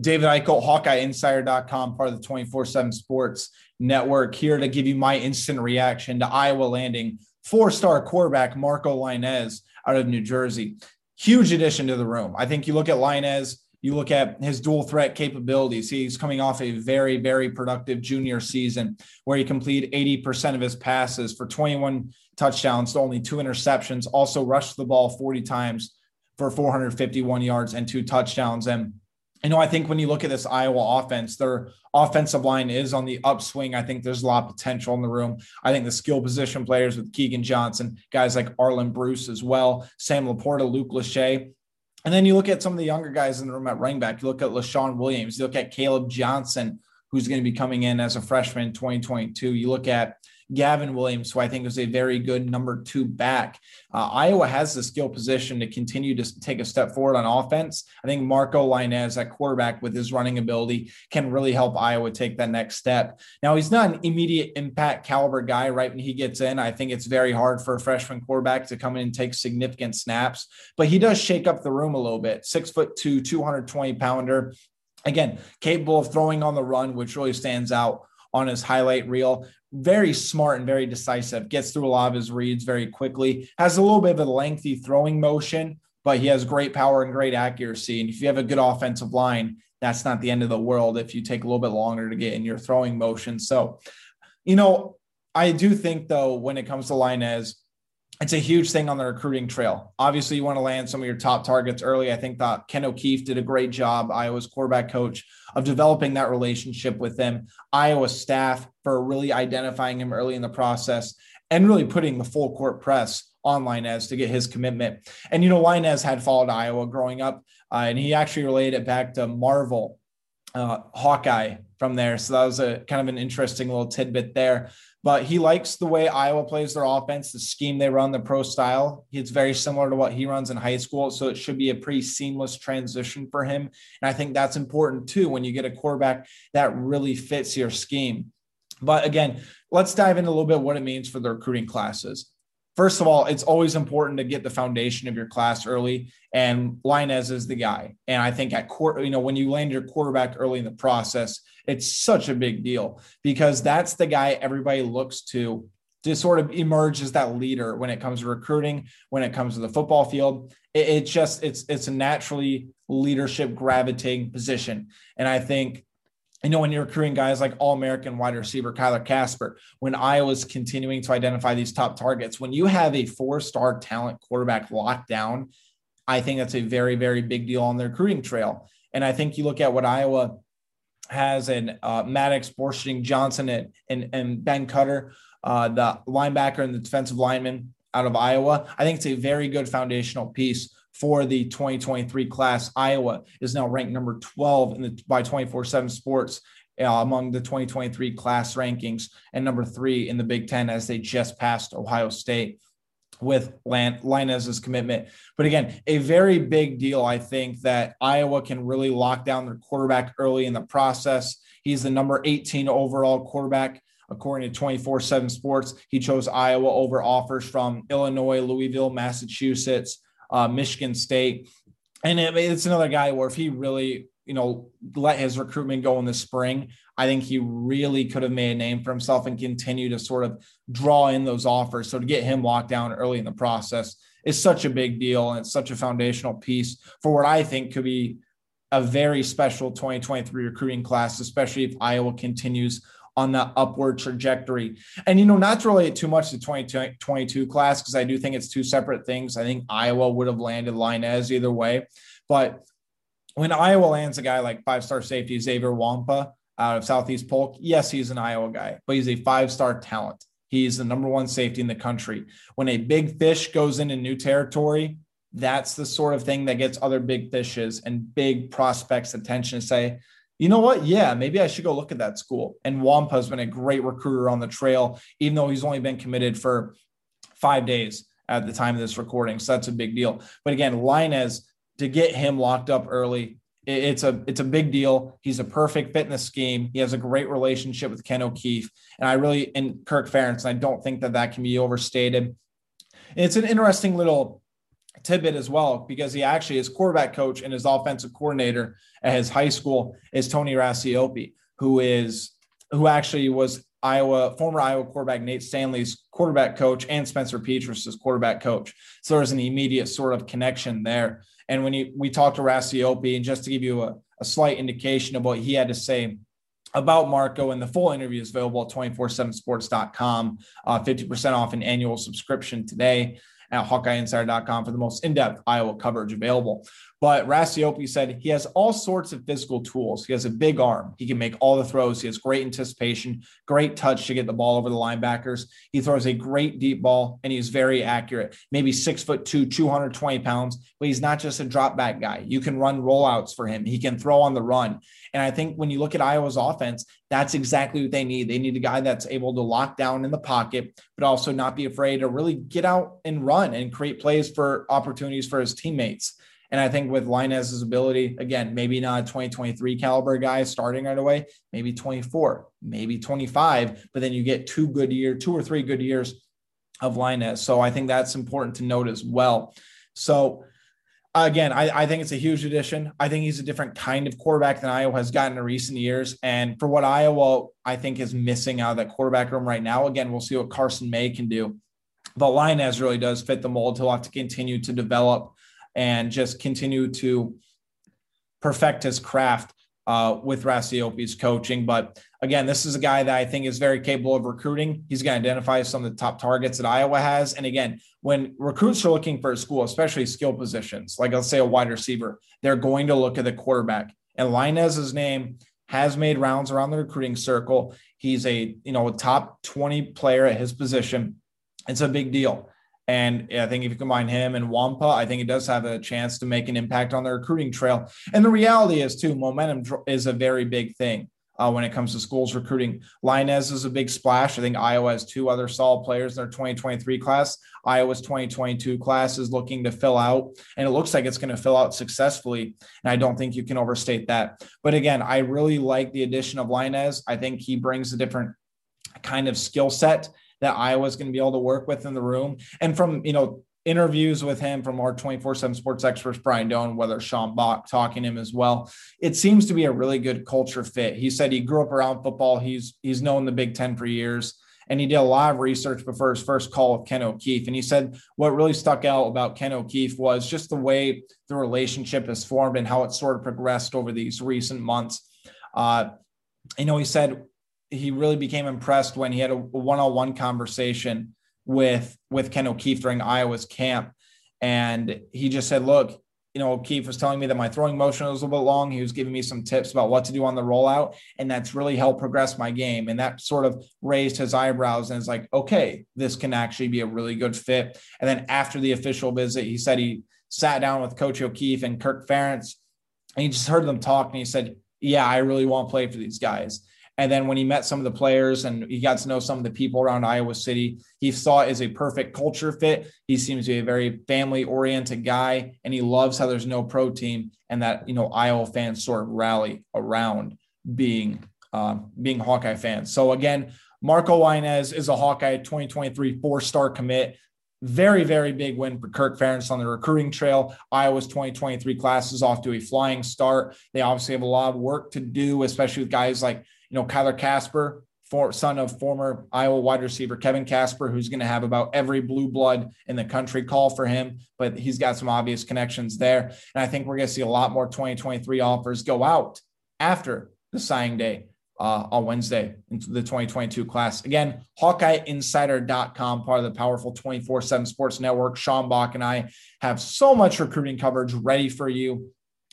David Eichel, HawkeyeInsider.com, part of the 24 7 Sports Network, here to give you my instant reaction to Iowa landing four star quarterback Marco Lainez out of New Jersey. Huge addition to the room. I think you look at Lainez, you look at his dual threat capabilities. He's coming off a very, very productive junior season where he completed 80% of his passes for 21 touchdowns to only two interceptions, also rushed the ball 40 times for 451 yards and two touchdowns. And you know, I think when you look at this Iowa offense, their offensive line is on the upswing. I think there's a lot of potential in the room. I think the skill position players with Keagan Johnson, guys like Arland Bruce as well, Sam LaPorta, Luke Lachey. And then you look at some of the younger guys in the room at running back. You look at Leshon Williams. You look at Kaleb Johnson, who's going to be coming in as a freshman in 2022. You look at Gavin Williams, who I think is a very good number two back. Uh, Iowa has the skill position to continue to take a step forward on offense. I think Marco Lainez, that quarterback with his running ability can really help Iowa take that next step. Now, he's not an immediate impact caliber guy right when he gets in. I think it's very hard for a freshman quarterback to come in and take significant snaps, but he does shake up the room a little bit. Six foot two, 220 pounder. Again, capable of throwing on the run, which really stands out on his highlight reel very smart and very decisive, gets through a lot of his reads very quickly, has a little bit of a lengthy throwing motion, but he has great power and great accuracy. And if you have a good offensive line, that's not the end of the world if you take a little bit longer to get in your throwing motion. So, you know, I do think though, when it comes to Lainez, it's a huge thing on the recruiting trail. Obviously, you want to land some of your top targets early. I think that Ken O'Keefe did a great job, Iowa's quarterback coach, of developing that relationship with them. Iowa staff for really identifying him early in the process and really putting the full court press on Lainez to get his commitment. And, you know, Lainez had followed Iowa growing up, uh, and he actually related it back to Marvel, uh, Hawkeye from there. So that was a kind of an interesting little tidbit there but he likes the way Iowa plays their offense, the scheme they run, the pro style. It's very similar to what he runs in high school. So it should be a pretty seamless transition for him. And I think that's important too when you get a quarterback that really fits your scheme. But again, let's dive into a little bit what it means for the recruiting classes. First of all, it's always important to get the foundation of your class early, and Lainez is the guy. And I think at court, you know, when you land your quarterback early in the process, it's such a big deal because that's the guy everybody looks to to sort of emerge as that leader when it comes to recruiting, when it comes to the football field. It, it just it's it's a naturally leadership gravitating position, and I think you know, when you're recruiting guys like All American wide receiver Kyler Kasper, when Iowa's continuing to identify these top targets, when you have a four star talent quarterback locked down, I think that's a very, very big deal on the recruiting trail. And I think you look at what Iowa has in uh, Maddox, Borshing, Johnson, and, and, and Ben Cutter, uh, the linebacker and the defensive lineman out of Iowa. I think it's a very good foundational piece for the 2023 class. Iowa is now ranked number 12 in the by 24/7 Sports uh, among the 2023 class rankings and number three in the Big Ten as they just passed Ohio State with Lainez's commitment. But again, a very big deal. I think that Iowa can really lock down their quarterback early in the process. He's the number 18 overall quarterback. According to 24 7 Sports, he chose Iowa over offers from Illinois, Louisville, Massachusetts, uh, Michigan State. And it, it's another guy where if he really, you know, let his recruitment go in the spring, I think he really could have made a name for himself and continue to sort of draw in those offers. So to get him locked down early in the process is such a big deal and it's such a foundational piece for what I think could be a very special 2023 recruiting class, especially if Iowa continues on that upward trajectory. And, you know, not to relate too much to 2022 class, because I do think it's two separate things. I think Iowa would have landed Lainez either way. But when Iowa lands a guy like five star safety Xavier Nwankpa out of Southeast Polk, yes, he's an Iowa guy, but he's a five star talent. He's the number one safety in the country. When a big fish goes into new territory, that's the sort of thing that gets other big fishes and big prospects attention to say, you know what? Yeah, maybe I should go look at that school. And Nwankpa's been a great recruiter on the trail, even though he's only been committed for five days at the time of this recording. So that's a big deal. But again, Lainez to get him locked up early, it's a it's a big deal. He's a perfect fit in the scheme. He has a great relationship with Ken O'Keefe, and I really and Kirk Ferentz. And I don't think that that can be overstated. And it's an interesting little tidbit as well because he actually is quarterback coach and his offensive coordinator at his high school is Tony Racioppi, who is who actually was Iowa former Iowa quarterback Nate Stanley's quarterback coach and Spencer Petras's quarterback coach. So there's an immediate sort of connection there. And when he, we talked to Racioppi, and just to give you a, a slight indication of what he had to say about Marco, and the full interview is available at 247sports.com, uh, 50% off an annual subscription today at HawkeyeInsider.com for the most in-depth Iowa coverage available. But Racioppi said he has all sorts of physical tools. He has a big arm. He can make all the throws. He has great anticipation, great touch to get the ball over the linebackers. He throws a great deep ball and he's very accurate. Maybe six foot two, 220 pounds, but he's not just a drop back guy. You can run rollouts for him. He can throw on the run. And I think when you look at Iowa's offense, that's exactly what they need. They need a guy that's able to lock down in the pocket, but also not be afraid to really get out and run and create plays for opportunities for his teammates. And I think with Lainez's ability, again, maybe not a 2023 caliber guy starting right away, maybe 24, maybe 25, but then you get two good years, two or three good years of Lainez. So I think that's important to note as well. So again, I, I, think it's a huge addition. I think he's a different kind of quarterback than Iowa has gotten in recent years. And for what Iowa, I think, is missing out of that quarterback room right now, again, we'll see what Carson May can do. But Lainez really does fit the mold. He'll have to continue to develop and just continue to perfect his craft uh, with Racioppi's coaching. But again, this is a guy that I think is very capable of recruiting. He's going to identify some of the top targets that Iowa has. And again, when recruits are looking for a school, especially skill positions, like let's say a wide receiver, they're going to look at the quarterback. And Lainez's name has made rounds around the recruiting circle. He's a you know a top 20 player at his position. It's a big deal. And I think if you combine him and Nwankpa, I think it does have a chance to make an impact on the recruiting trail. And the reality is, too, momentum is a very big thing uh, when it comes to schools recruiting. Lainez is a big splash. I think Iowa has two other solid players in their 2023 class. Iowa's 2022 class is looking to fill out, and it looks like it's going to fill out successfully. And I don't think you can overstate that. But again, I really like the addition of Lainez. I think he brings a different kind of skill set that Iowa's going to be able to work with in the room. And from, you know, interviews with him from our 24 7 sports experts, Brian Dohn, whether Sean Bach talking to him as well. It seems to be a really good culture fit. He said he grew up around football. He's he's known the Big Ten for years. And he did a lot of research before his first call with Ken O'Keefe. And he said what really stuck out about Ken O'Keefe was just the way the relationship has formed and how it sort of progressed over these recent months. Uh, you know, he said he really became impressed when he had a one-on-one conversation with with Ken O'Keefe during Iowa's camp, and he just said, "Look, you know, O'Keefe was telling me that my throwing motion was a little bit long. He was giving me some tips about what to do on the rollout, and that's really helped progress my game. And that sort of raised his eyebrows and it's like, okay, this can actually be a really good fit. And then after the official visit, he said he sat down with Coach O'Keefe and Kirk Ferentz, and he just heard them talk, and he said, "Yeah, I really want to play for these guys." And then when he met some of the players and he got to know some of the people around Iowa City, he saw it as a perfect culture fit. He seems to be a very family oriented guy and he loves how there's no pro team and that, you know, Iowa fans sort of rally around being, um, being Hawkeye fans. So again, Marco Lainez is a Hawkeye 2023 four star commit. Very, very big win for Kirk Ferentz on the recruiting trail. Iowa's 2023 class is off to a flying start. They obviously have a lot of work to do, especially with guys like you know, Kyler Kasper, for, son of former Iowa wide receiver Kevin Kasper, who's going to have about every blue blood in the country call for him, but he's got some obvious connections there. And I think we're going to see a lot more 2023 offers go out after the signing day uh, on Wednesday into the 2022 class. Again, HawkeyeInsider.com, part of the powerful 24 7 sports network. Sean Bach and I have so much recruiting coverage ready for you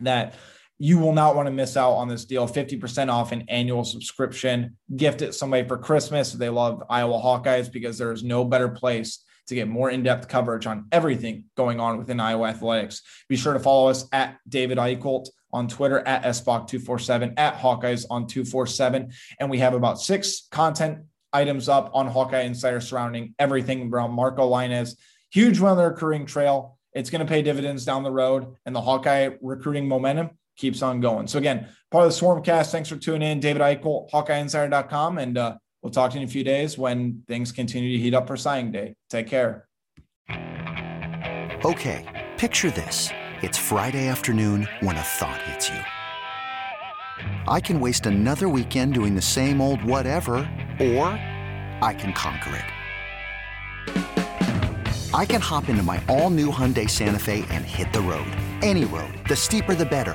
that you will not want to miss out on this deal. 50% off an annual subscription. Gift it somebody for christmas if they love iowa hawkeyes because there is no better place to get more in-depth coverage on everything going on within iowa athletics. Be sure to follow us at david eichholt on twitter at sbach247 at hawkeyes on 247 and we have about six content items up on hawkeye insider surrounding everything around marco lainez huge the recruiting trail. It's going to pay dividends down the road and the hawkeye recruiting momentum keeps on going. So again, part of the Swarmcast. Thanks for tuning in. David Eichel, HawkeyeInsider.com. And uh, we'll talk to you in a few days when things continue to heat up for signing day. Take care. Okay. Picture this. It's Friday afternoon when a thought hits you. I can waste another weekend doing the same old whatever, or I can conquer it. I can hop into my all new Hyundai Santa Fe and hit the road. Any road. The steeper, the better.